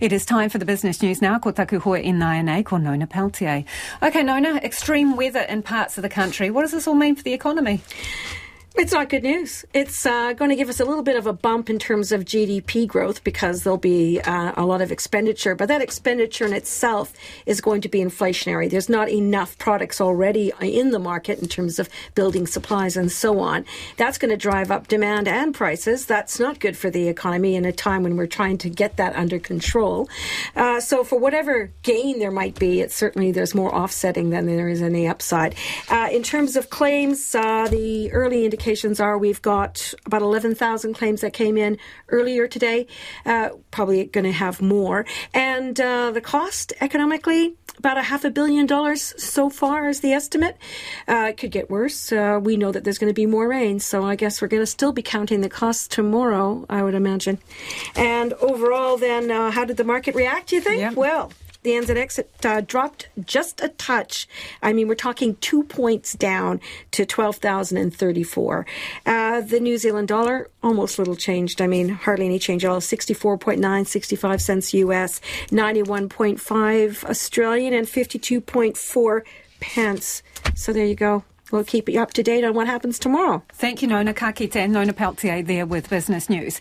It is time for the business news now. Ko taku hoa i nai ko Nona Peltier. Okay, Nona, extreme weather in parts of the country. What does this all mean for the economy? It's not good news. It's uh, going to give us a little bit of a bump in terms of GDP growth because there'll be uh, a lot of expenditure, but that expenditure in itself is going to be inflationary. There's not enough products already in the market in terms of building supplies and so on. That's going to drive up demand and prices. That's not good for the economy in a time when we're trying to get that under control. Uh, so for whatever gain there might be, it's certainly there's more offsetting than there is any upside. Uh, in terms of claims, uh, the early indications are we've got about 11,000 claims that came in earlier today, uh, probably going to have more. And uh, the cost economically, about a half a billion dollars so far is the estimate. Uh, it could get worse. Uh, we know that there's going to be more rain, so I guess we're going to still be counting the costs tomorrow, I would imagine. And overall, then, uh, how did the market react, do you think? Yeah. Well, the NZX uh, dropped just a touch. I mean, we're talking two points down to 12,034. Uh, the New Zealand dollar, almost little changed. I mean, hardly any change at all. 64.9, 65 cents US, 91.5 Australian, and 52.4 pence. So there you go. We'll keep you up to date on what happens tomorrow. Thank you, Nona Kakite. Nona Peltier there with Business News.